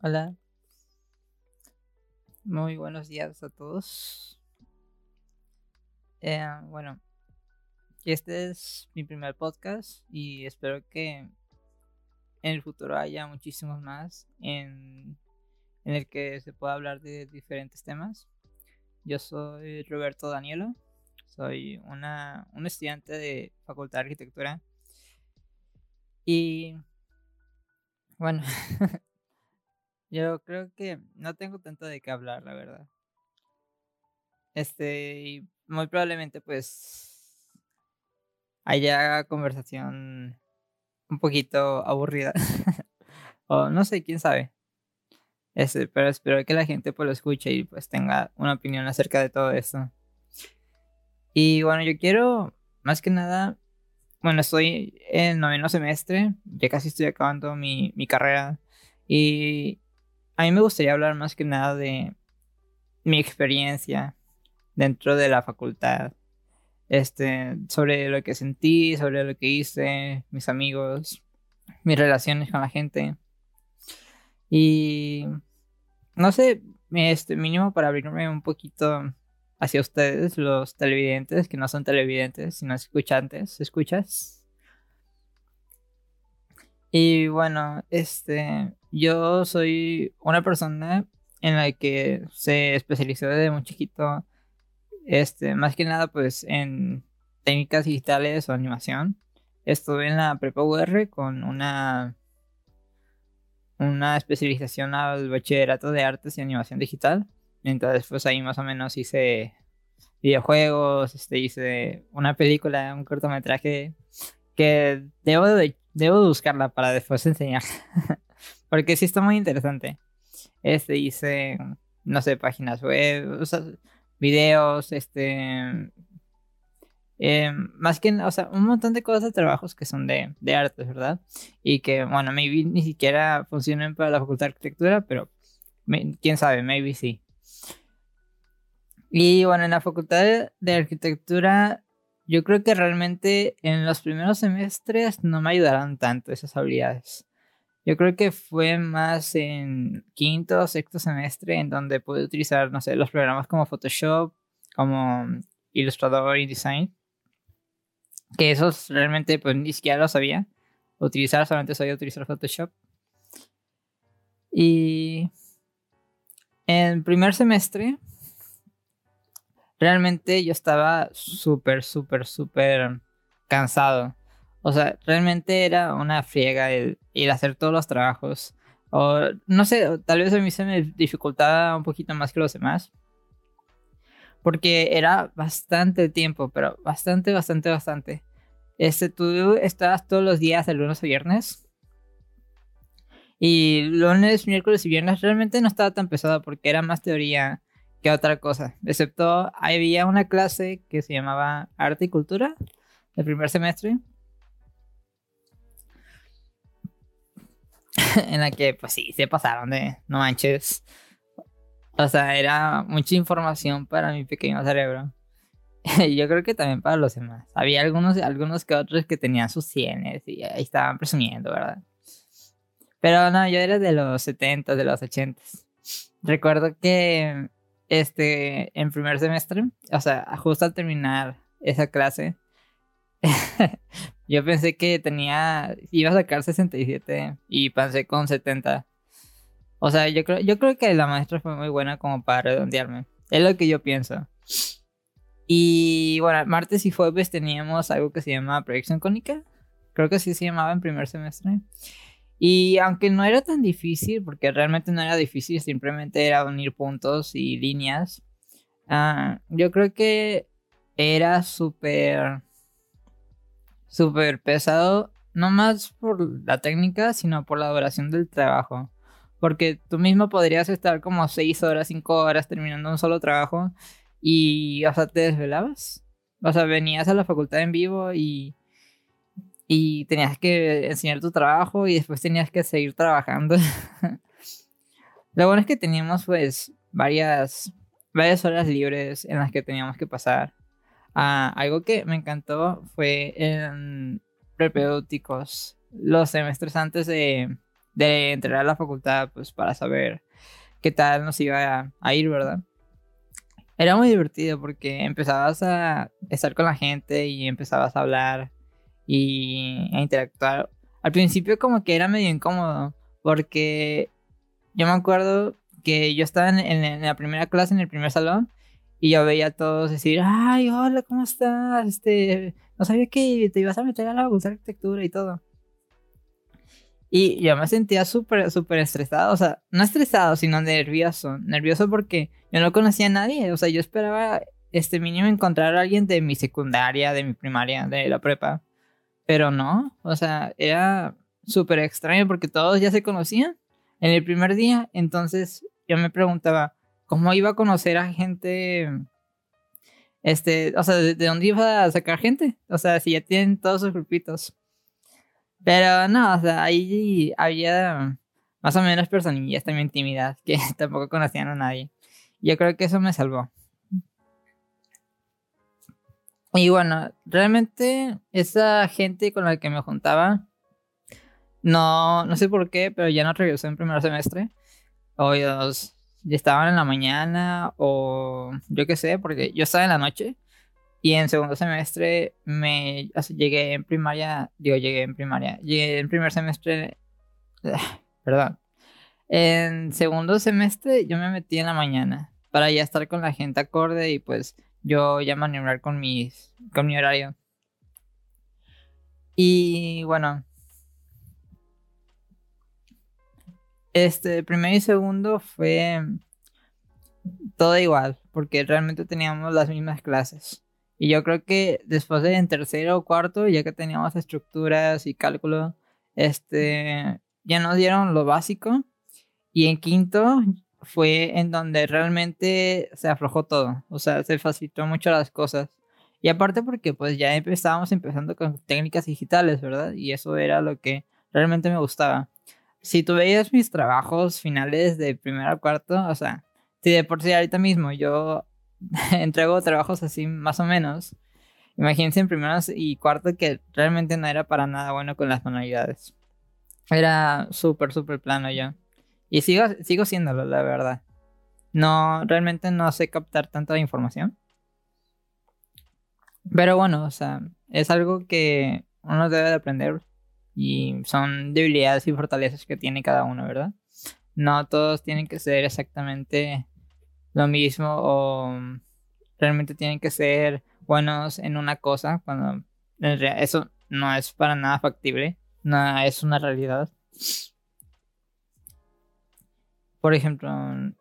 Hola. Muy buenos días a todos. Eh, bueno, este es mi primer podcast y espero que en el futuro haya muchísimos más en, en el que se pueda hablar de diferentes temas. Yo soy Roberto Danielo, soy una, un estudiante de Facultad de Arquitectura y bueno, Yo creo que no tengo tanto de qué hablar, la verdad. Este, y muy probablemente pues haya conversación un poquito aburrida. o no sé, quién sabe. Este, pero espero que la gente pues lo escuche y pues tenga una opinión acerca de todo esto. Y bueno, yo quiero más que nada, bueno, estoy en noveno semestre, ya casi estoy acabando mi, mi carrera. Y a mí me gustaría hablar más que nada de mi experiencia dentro de la facultad. Este, sobre lo que sentí, sobre lo que hice, mis amigos, mis relaciones con la gente. Y no sé, este mínimo para abrirme un poquito hacia ustedes, los televidentes, que no son televidentes, sino escuchantes, ¿escuchas? Y bueno, este, yo soy una persona en la que se especializó desde muy chiquito, este, más que nada pues en técnicas digitales o animación. Estuve en la prepa UR con una, una especialización al bachillerato de artes y animación digital. Entonces pues ahí más o menos hice videojuegos, este, hice una película, un cortometraje que debo de, debo buscarla para después enseñar. Porque sí está muy interesante. Este hice, no sé, páginas web, videos, este... Em, más que, o sea, un montón de cosas de trabajos que son de, de artes, ¿verdad? Y que, bueno, maybe ni siquiera funcionan para la facultad de arquitectura, pero quién sabe, maybe sí. Y bueno, en la facultad de arquitectura, yo creo que realmente en los primeros semestres no me ayudaron tanto esas habilidades. Yo creo que fue más en quinto o sexto semestre en donde pude utilizar, no sé, los programas como Photoshop, como Illustrator, InDesign. Que esos realmente pues ni siquiera lo sabía utilizar, solamente sabía utilizar Photoshop. Y en primer semestre, realmente yo estaba súper, súper, súper cansado. O sea, realmente era una friega el, hacer todos los trabajos. O no sé, tal vez a mí se me dificultaba un poquito más que los demás. Porque era bastante tiempo, pero bastante, bastante, bastante. Este, tú estabas todos los días de lunes a viernes. Y lunes, miércoles y viernes realmente no estaba tan pesado porque era más teoría que otra cosa. Excepto había una clase que se llamaba Arte y Cultura, el primer semestre. en la que, pues sí, se pasaron de, no manches. O sea, era mucha información para mi pequeño cerebro. Yo creo que también para los demás. Había algunos, algunos que otros que tenían sus cienes y ahí estaban presumiendo, ¿verdad? Pero no, yo era de los 70, de los 80. Recuerdo que este, en primer semestre, o sea, justo al terminar esa clase, Yo pensé que tenía. iba a sacar 67 y pasé con 70. O sea, yo creo, yo creo que la maestra fue muy buena como para redondearme. Es lo que yo pienso. Y bueno, martes y jueves teníamos algo que se llama proyección cónica. Creo que así se llamaba en primer semestre. Y aunque no era tan difícil, porque realmente no era difícil, simplemente era unir puntos y líneas. Ah, yo creo que era súper súper pesado, no más por la técnica, sino por la duración del trabajo. Porque tú mismo podrías estar como 6 horas, 5 horas terminando un solo trabajo y, o sea, te desvelabas. O sea, venías a la facultad en vivo y, y tenías que enseñar tu trabajo y después tenías que seguir trabajando. Lo bueno es que teníamos pues varias, varias horas libres en las que teníamos que pasar. Ah, algo que me encantó fue en prepedéuticos, los semestres antes de, de entrar a la facultad, pues para saber qué tal nos iba a, ir, ¿verdad? Era muy divertido porque empezabas a estar con la gente y empezabas a hablar y a interactuar. Al principio como que era medio incómodo porque yo me acuerdo que yo estaba en, la primera clase, en el primer salón, y yo veía a todos decir, ay, hola, ¿cómo estás? Este, no sabía que te ibas a meter a la facultad de arquitectura y todo. Y yo me sentía súper, súper estresado, o sea, no estresado, sino nervioso. Nervioso porque yo no conocía a nadie, o sea, yo esperaba, este mínimo, encontrar a alguien de mi secundaria, de mi primaria, de la prepa. Pero no, o sea, era súper extraño porque todos ya se conocían en el primer día. Entonces yo me preguntaba, ¿cómo iba a conocer a gente? Este, o sea, ¿de, dónde iba a sacar gente? O sea, si ya tienen todos sus grupitos. Pero no, o sea, ahí había más o menos personillas también tímidas que tampoco conocían a nadie. Yo creo que eso me salvó. Y bueno, realmente esa gente con la que me juntaba, no, no sé por qué, pero ya no regresó en primer semestre. O ellos estaban en la mañana, o yo qué sé, porque yo estaba en la noche. Y en segundo semestre me llegué en primaria, digo, llegué en primaria, llegué en primer semestre, perdón. En segundo semestre yo me metí en la mañana para ya estar con la gente acorde y pues yo ya maniobrar con mis con mi horario. Y bueno, este primero y segundo fue todo igual, porque realmente teníamos las mismas clases. Y yo creo que después de en tercero o cuarto, ya que teníamos estructuras y cálculo, este, ya nos dieron lo básico. Y en quinto fue en donde realmente se aflojó todo. O sea, se facilitó mucho las cosas. Y aparte porque pues ya estábamos empezando con técnicas digitales, ¿verdad? Y eso era lo que realmente me gustaba. Si tú veías mis trabajos finales de primero a cuarto, o sea, si de por sí ahorita mismo yo entrego trabajos así más o menos, imagínense en primero y cuarto que realmente no era para nada bueno con las manualidades. Era súper, súper plano yo. Y sigo, sigo siéndolo, la verdad. No, realmente no sé captar tanta información. Pero bueno, o sea, es algo que uno debe de aprender y son debilidades y fortalezas que tiene cada uno, ¿verdad? No todos tienen que ser exactamente lo mismo o realmente tienen que ser buenos en una cosa cuando eso no es para nada factible, no es una realidad. Por ejemplo,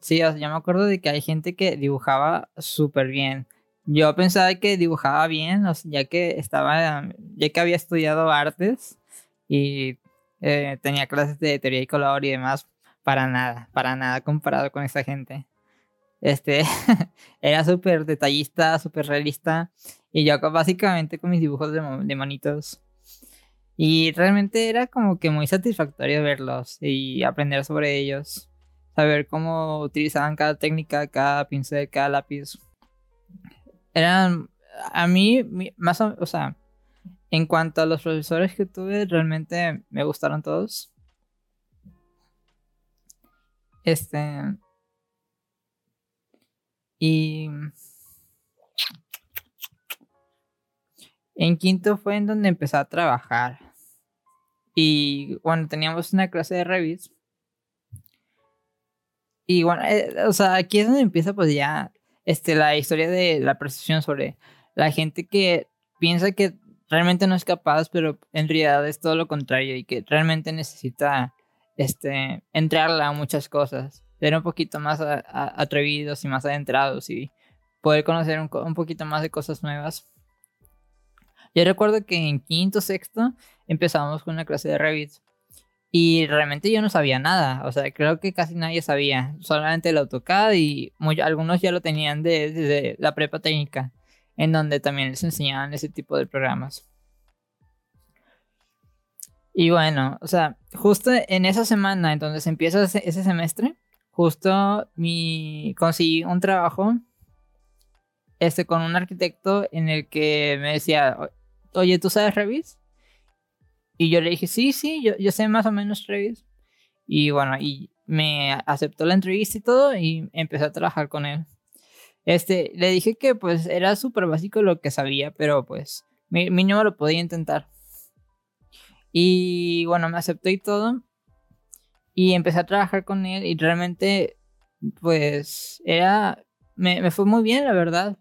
sí, yo me acuerdo de que hay gente que dibujaba súper bien. Yo pensaba que dibujaba bien, ya que estaba, ya que había estudiado artes y eh, tenía clases de teoría y color y demás, para nada, para nada comparado con esa gente. Este, era súper detallista, súper realista. Y yo básicamente con mis dibujos de, de monitos. Y realmente era como que muy satisfactorio verlos y aprender sobre ellos. Saber cómo utilizaban cada técnica, cada pincel, cada lápiz eran, a mí, más o, o sea, en cuanto a los profesores que tuve, realmente me gustaron todos. Este. Y. En quinto fue en donde empecé a trabajar. Y bueno, teníamos una clase de Revit. Y bueno, eh, o sea, aquí es donde empieza pues ya este, la historia de la percepción sobre la gente que piensa que realmente no es capaz, pero en realidad es todo lo contrario y que realmente necesita este, entrarla a muchas cosas, ser un poquito más atrevidos y más adentrados y poder conocer un, un, poquito más de cosas nuevas. Yo recuerdo que en quinto, sexto empezamos con una clase de Revit y realmente yo no sabía nada, o sea, creo que casi nadie sabía, solamente el AutoCAD y algunos ya lo tenían desde de, la prepa técnica, en donde también les enseñaban ese tipo de programas. Y bueno, o sea, justo en esa semana, entonces empieza ese, ese semestre, justo mi, conseguí un trabajo este, con un arquitecto en el que me decía, oye, ¿tú sabes Revit? Y yo le dije, sí, sí, yo, yo sé más o menos Revit. Y bueno, y me aceptó la entrevista y todo y empecé a trabajar con él. Este, le dije que pues era súper básico lo que sabía, pero pues mínimo lo podía intentar. Y bueno, me aceptó y todo. Y empecé a trabajar con él y realmente pues era, me, me fue muy bien, la verdad.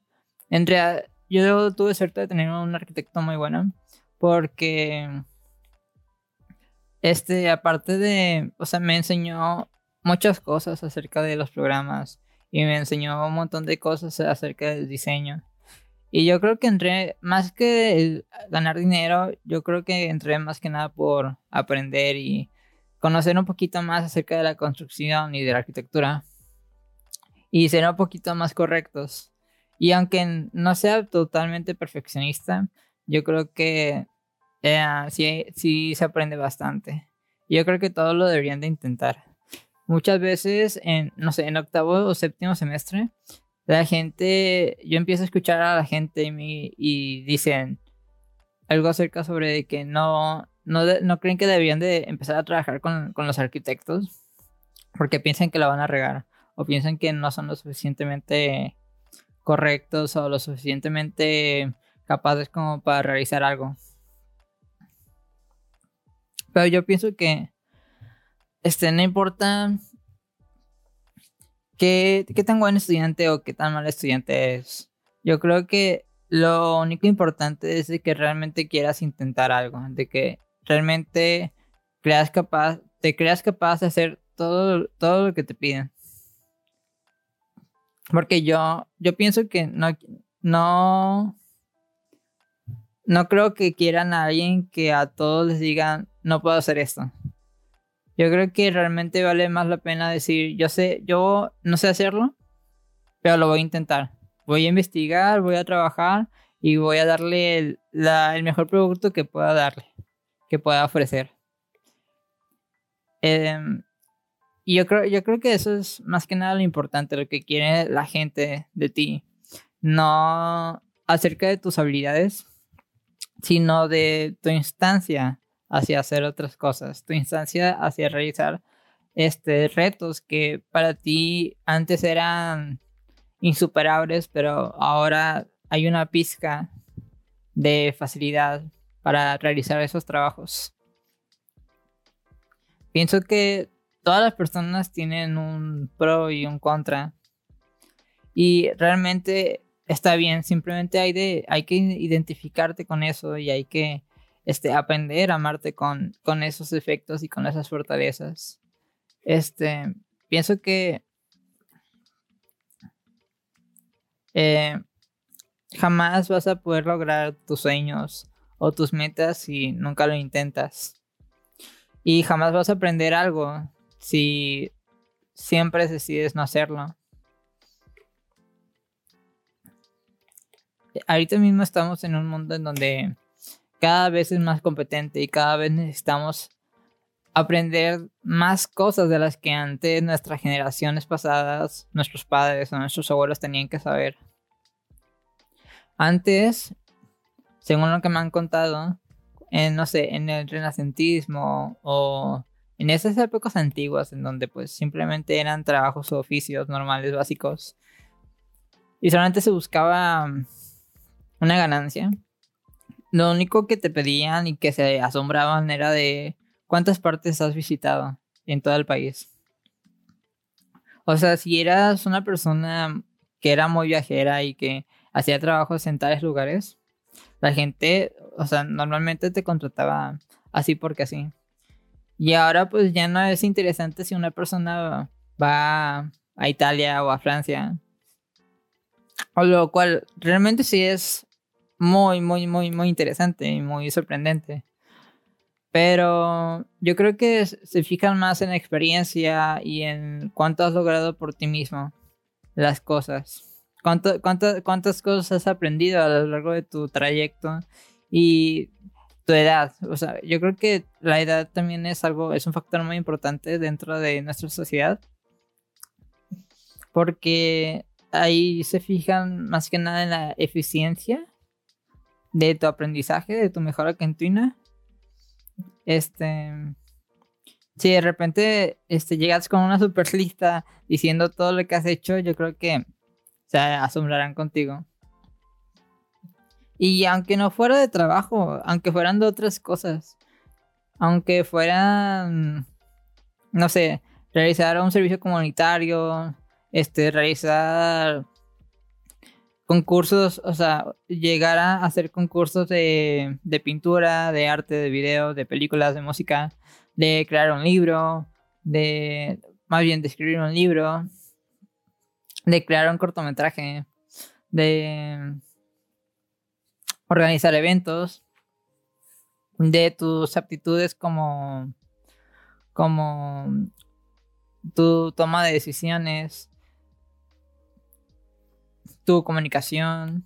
En realidad, yo tuve suerte de tener un arquitecto muy bueno porque este, aparte de, o sea, me enseñó muchas cosas acerca de los programas y me enseñó un montón de cosas acerca del diseño. Y yo creo que entré, más que ganar dinero, yo creo que entré más que nada por aprender y conocer un poquito más acerca de la construcción y de la arquitectura. Y ser un poquito más correctos. Y aunque no sea totalmente perfeccionista, yo creo que eh, sí, sí se aprende bastante. Yo creo que todos lo deberían de intentar. Muchas veces, en, no sé, en octavo o séptimo semestre, la gente, yo empiezo a escuchar a la gente y, y dicen algo acerca sobre que no, no, no, creen que deberían de empezar a trabajar con, con los arquitectos porque piensan que la van a regar o piensan que no son lo suficientemente correctos o lo suficientemente capaces como para realizar algo. Pero yo pienso que este, no importa qué, qué tan buen estudiante o qué tan mal estudiante es. Yo creo que lo único importante es que realmente quieras intentar algo, de que realmente creas capaz, te creas capaz de hacer todo, todo lo que te piden. Porque yo, yo pienso que no, no, no creo que quieran a alguien que a todos les digan, no puedo hacer esto. Yo creo que realmente vale más la pena decir, yo sé, yo no sé hacerlo, pero lo voy a intentar. Voy a investigar, voy a trabajar y voy a darle el, mejor producto que pueda darle, que pueda ofrecer. Em, y yo creo, yo creo que eso es más que nada lo importante, lo que quiere la gente de ti. No acerca de tus habilidades, sino de tu instancia hacia hacer otras cosas, tu instancia hacia realizar este, retos que para ti antes eran insuperables, pero ahora hay una pizca de facilidad para realizar esos trabajos. Pienso que todas las personas tienen un pro y un contra. Y realmente está bien, simplemente hay, de, hay que identificarte con eso y hay que este, aprender a amarte con, esos efectos y con esas fortalezas. Este, pienso que eh, jamás vas a poder lograr tus sueños o tus metas si nunca lo intentas. Y jamás vas a aprender algo si siempre decides no hacerlo. Ahorita mismo estamos en un mundo en donde cada vez es más competente y cada vez necesitamos aprender más cosas de las que antes nuestras generaciones pasadas, nuestros padres o nuestros abuelos tenían que saber. Antes, según lo que me han contado, en, no sé, en el renacentismo o en esas épocas antiguas en donde pues simplemente eran trabajos o oficios normales básicos y solamente se buscaba una ganancia lo único que te pedían y que se asombraban era de cuántas partes has visitado en todo el país. O sea, si eras una persona que era muy viajera y que hacía trabajos en tales lugares, la gente, o sea, normalmente te contrataba así porque así. Y ahora pues ya no es interesante si una persona va a Italia o a Francia. O lo cual realmente sí es muy, muy, muy, muy interesante y muy sorprendente. Pero yo creo que se fijan más en la experiencia y en cuánto has logrado por ti mismo las cosas. Cuánto, cuántas cosas has aprendido a lo largo de tu trayecto y tu edad. O sea, yo creo que la edad también es algo, es un factor muy importante dentro de nuestra sociedad. Porque ahí se fijan más que nada en la eficiencia de tu aprendizaje, de tu mejora continua. Este. si de repente este, llegas con una super lista diciendo todo lo que has hecho, yo creo que se asombrarán contigo. Y aunque no fuera de trabajo, aunque fueran de otras cosas, aunque fueran, no sé, realizar un servicio comunitario, este, realizar concursos, o sea, llegar a hacer concursos de, pintura, de arte, de video, de películas, de música, de crear un libro, de más bien de escribir un libro, de crear un cortometraje, de organizar eventos, de tus aptitudes como como tu toma de decisiones, tu comunicación.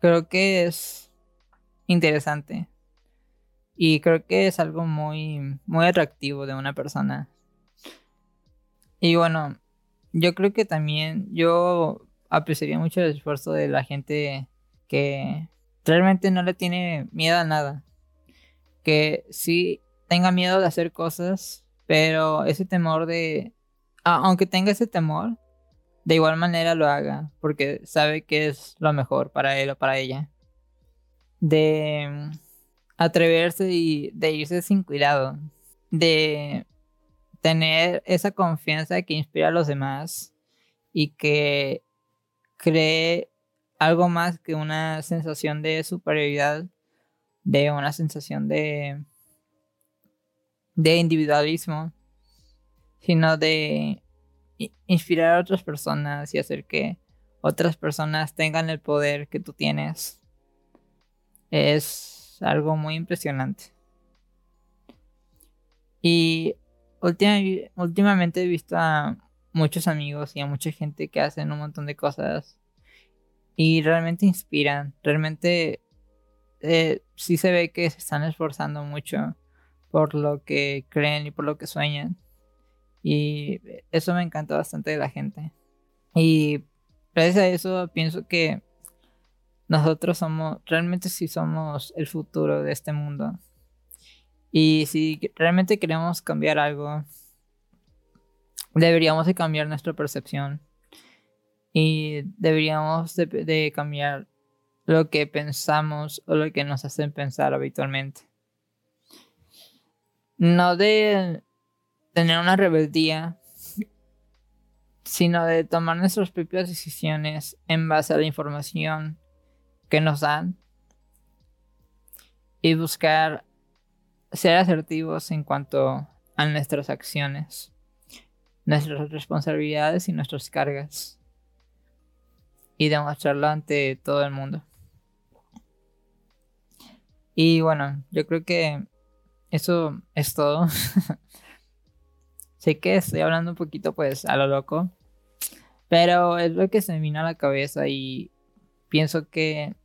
Creo que es interesante. Y creo que es algo muy, muy atractivo de una persona. Y bueno, yo creo que también yo apreciaría mucho el esfuerzo de la gente que realmente no le tiene miedo a nada. Que sí tenga miedo de hacer cosas, pero ese temor de... aunque tenga ese temor, de igual manera lo haga, porque sabe que es lo mejor para él o para ella. De mm, atreverse y de irse sin cuidado. De tener esa confianza que inspira a los demás y que cree algo más que una sensación de superioridad, de una sensación de de individualismo, sino de inspirar a otras personas y hacer que otras personas tengan el poder que tú tienes. Es algo muy impresionante. Y últimamente he visto a muchos amigos y a mucha gente que hacen un montón de cosas y realmente inspiran, realmente eh, sí se ve que se están esforzando mucho por lo que creen y por lo que sueñan. Y eso me encanta bastante de la gente. Y gracias a eso pienso que nosotros somos, realmente sí somos el futuro de este mundo. Y si realmente queremos cambiar algo, deberíamos de cambiar nuestra percepción. Y deberíamos de, de cambiar lo que pensamos o lo que nos hacen pensar habitualmente no de tener una rebeldía, sino de tomar nuestras propias decisiones en base a la información que nos dan y buscar ser asertivos en cuanto a nuestras acciones, nuestras responsabilidades y nuestras cargas y demostrarlo ante todo el mundo. Y bueno, yo creo que eso es todo. sé que estoy hablando un poquito pues a lo loco. Pero es lo que se me vino a la cabeza y pienso que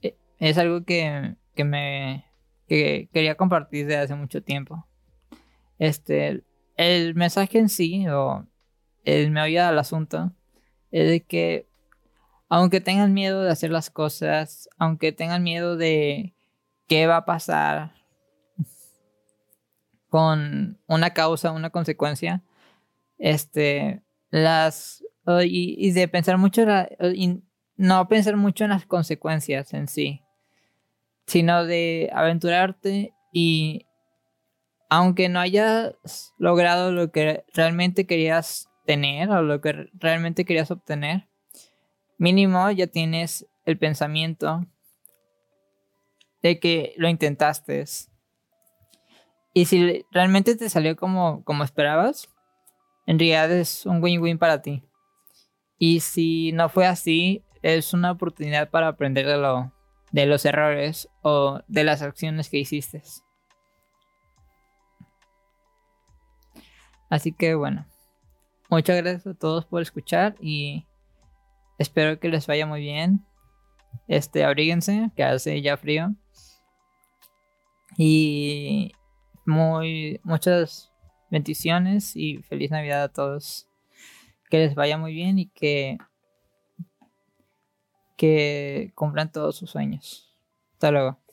eh, es algo que, que me que quería compartir desde hace mucho tiempo. Este, el mensaje en sí, o el me oía del asunto, es de que aunque tengan miedo de hacer las cosas, aunque tengan miedo de qué va a pasar, con una causa, una consecuencia, este, las, y, de pensar mucho, y no pensar mucho en las consecuencias en sí, sino de aventurarte y aunque no hayas logrado lo que realmente querías tener o lo que realmente querías obtener, mínimo ya tienes el pensamiento de que lo intentaste y si realmente te salió como, como esperabas, en realidad es un win-win para ti. Y si no fue así, es una oportunidad para aprender de, lo, de los errores o de las acciones que hiciste. Así que bueno, muchas gracias a todos por escuchar y espero que les vaya muy bien. Este, abríguense, que hace ya frío. Y muy, muchas bendiciones y feliz Navidad a todos. Que les vaya muy bien y que, que cumplan todos sus sueños. Hasta luego.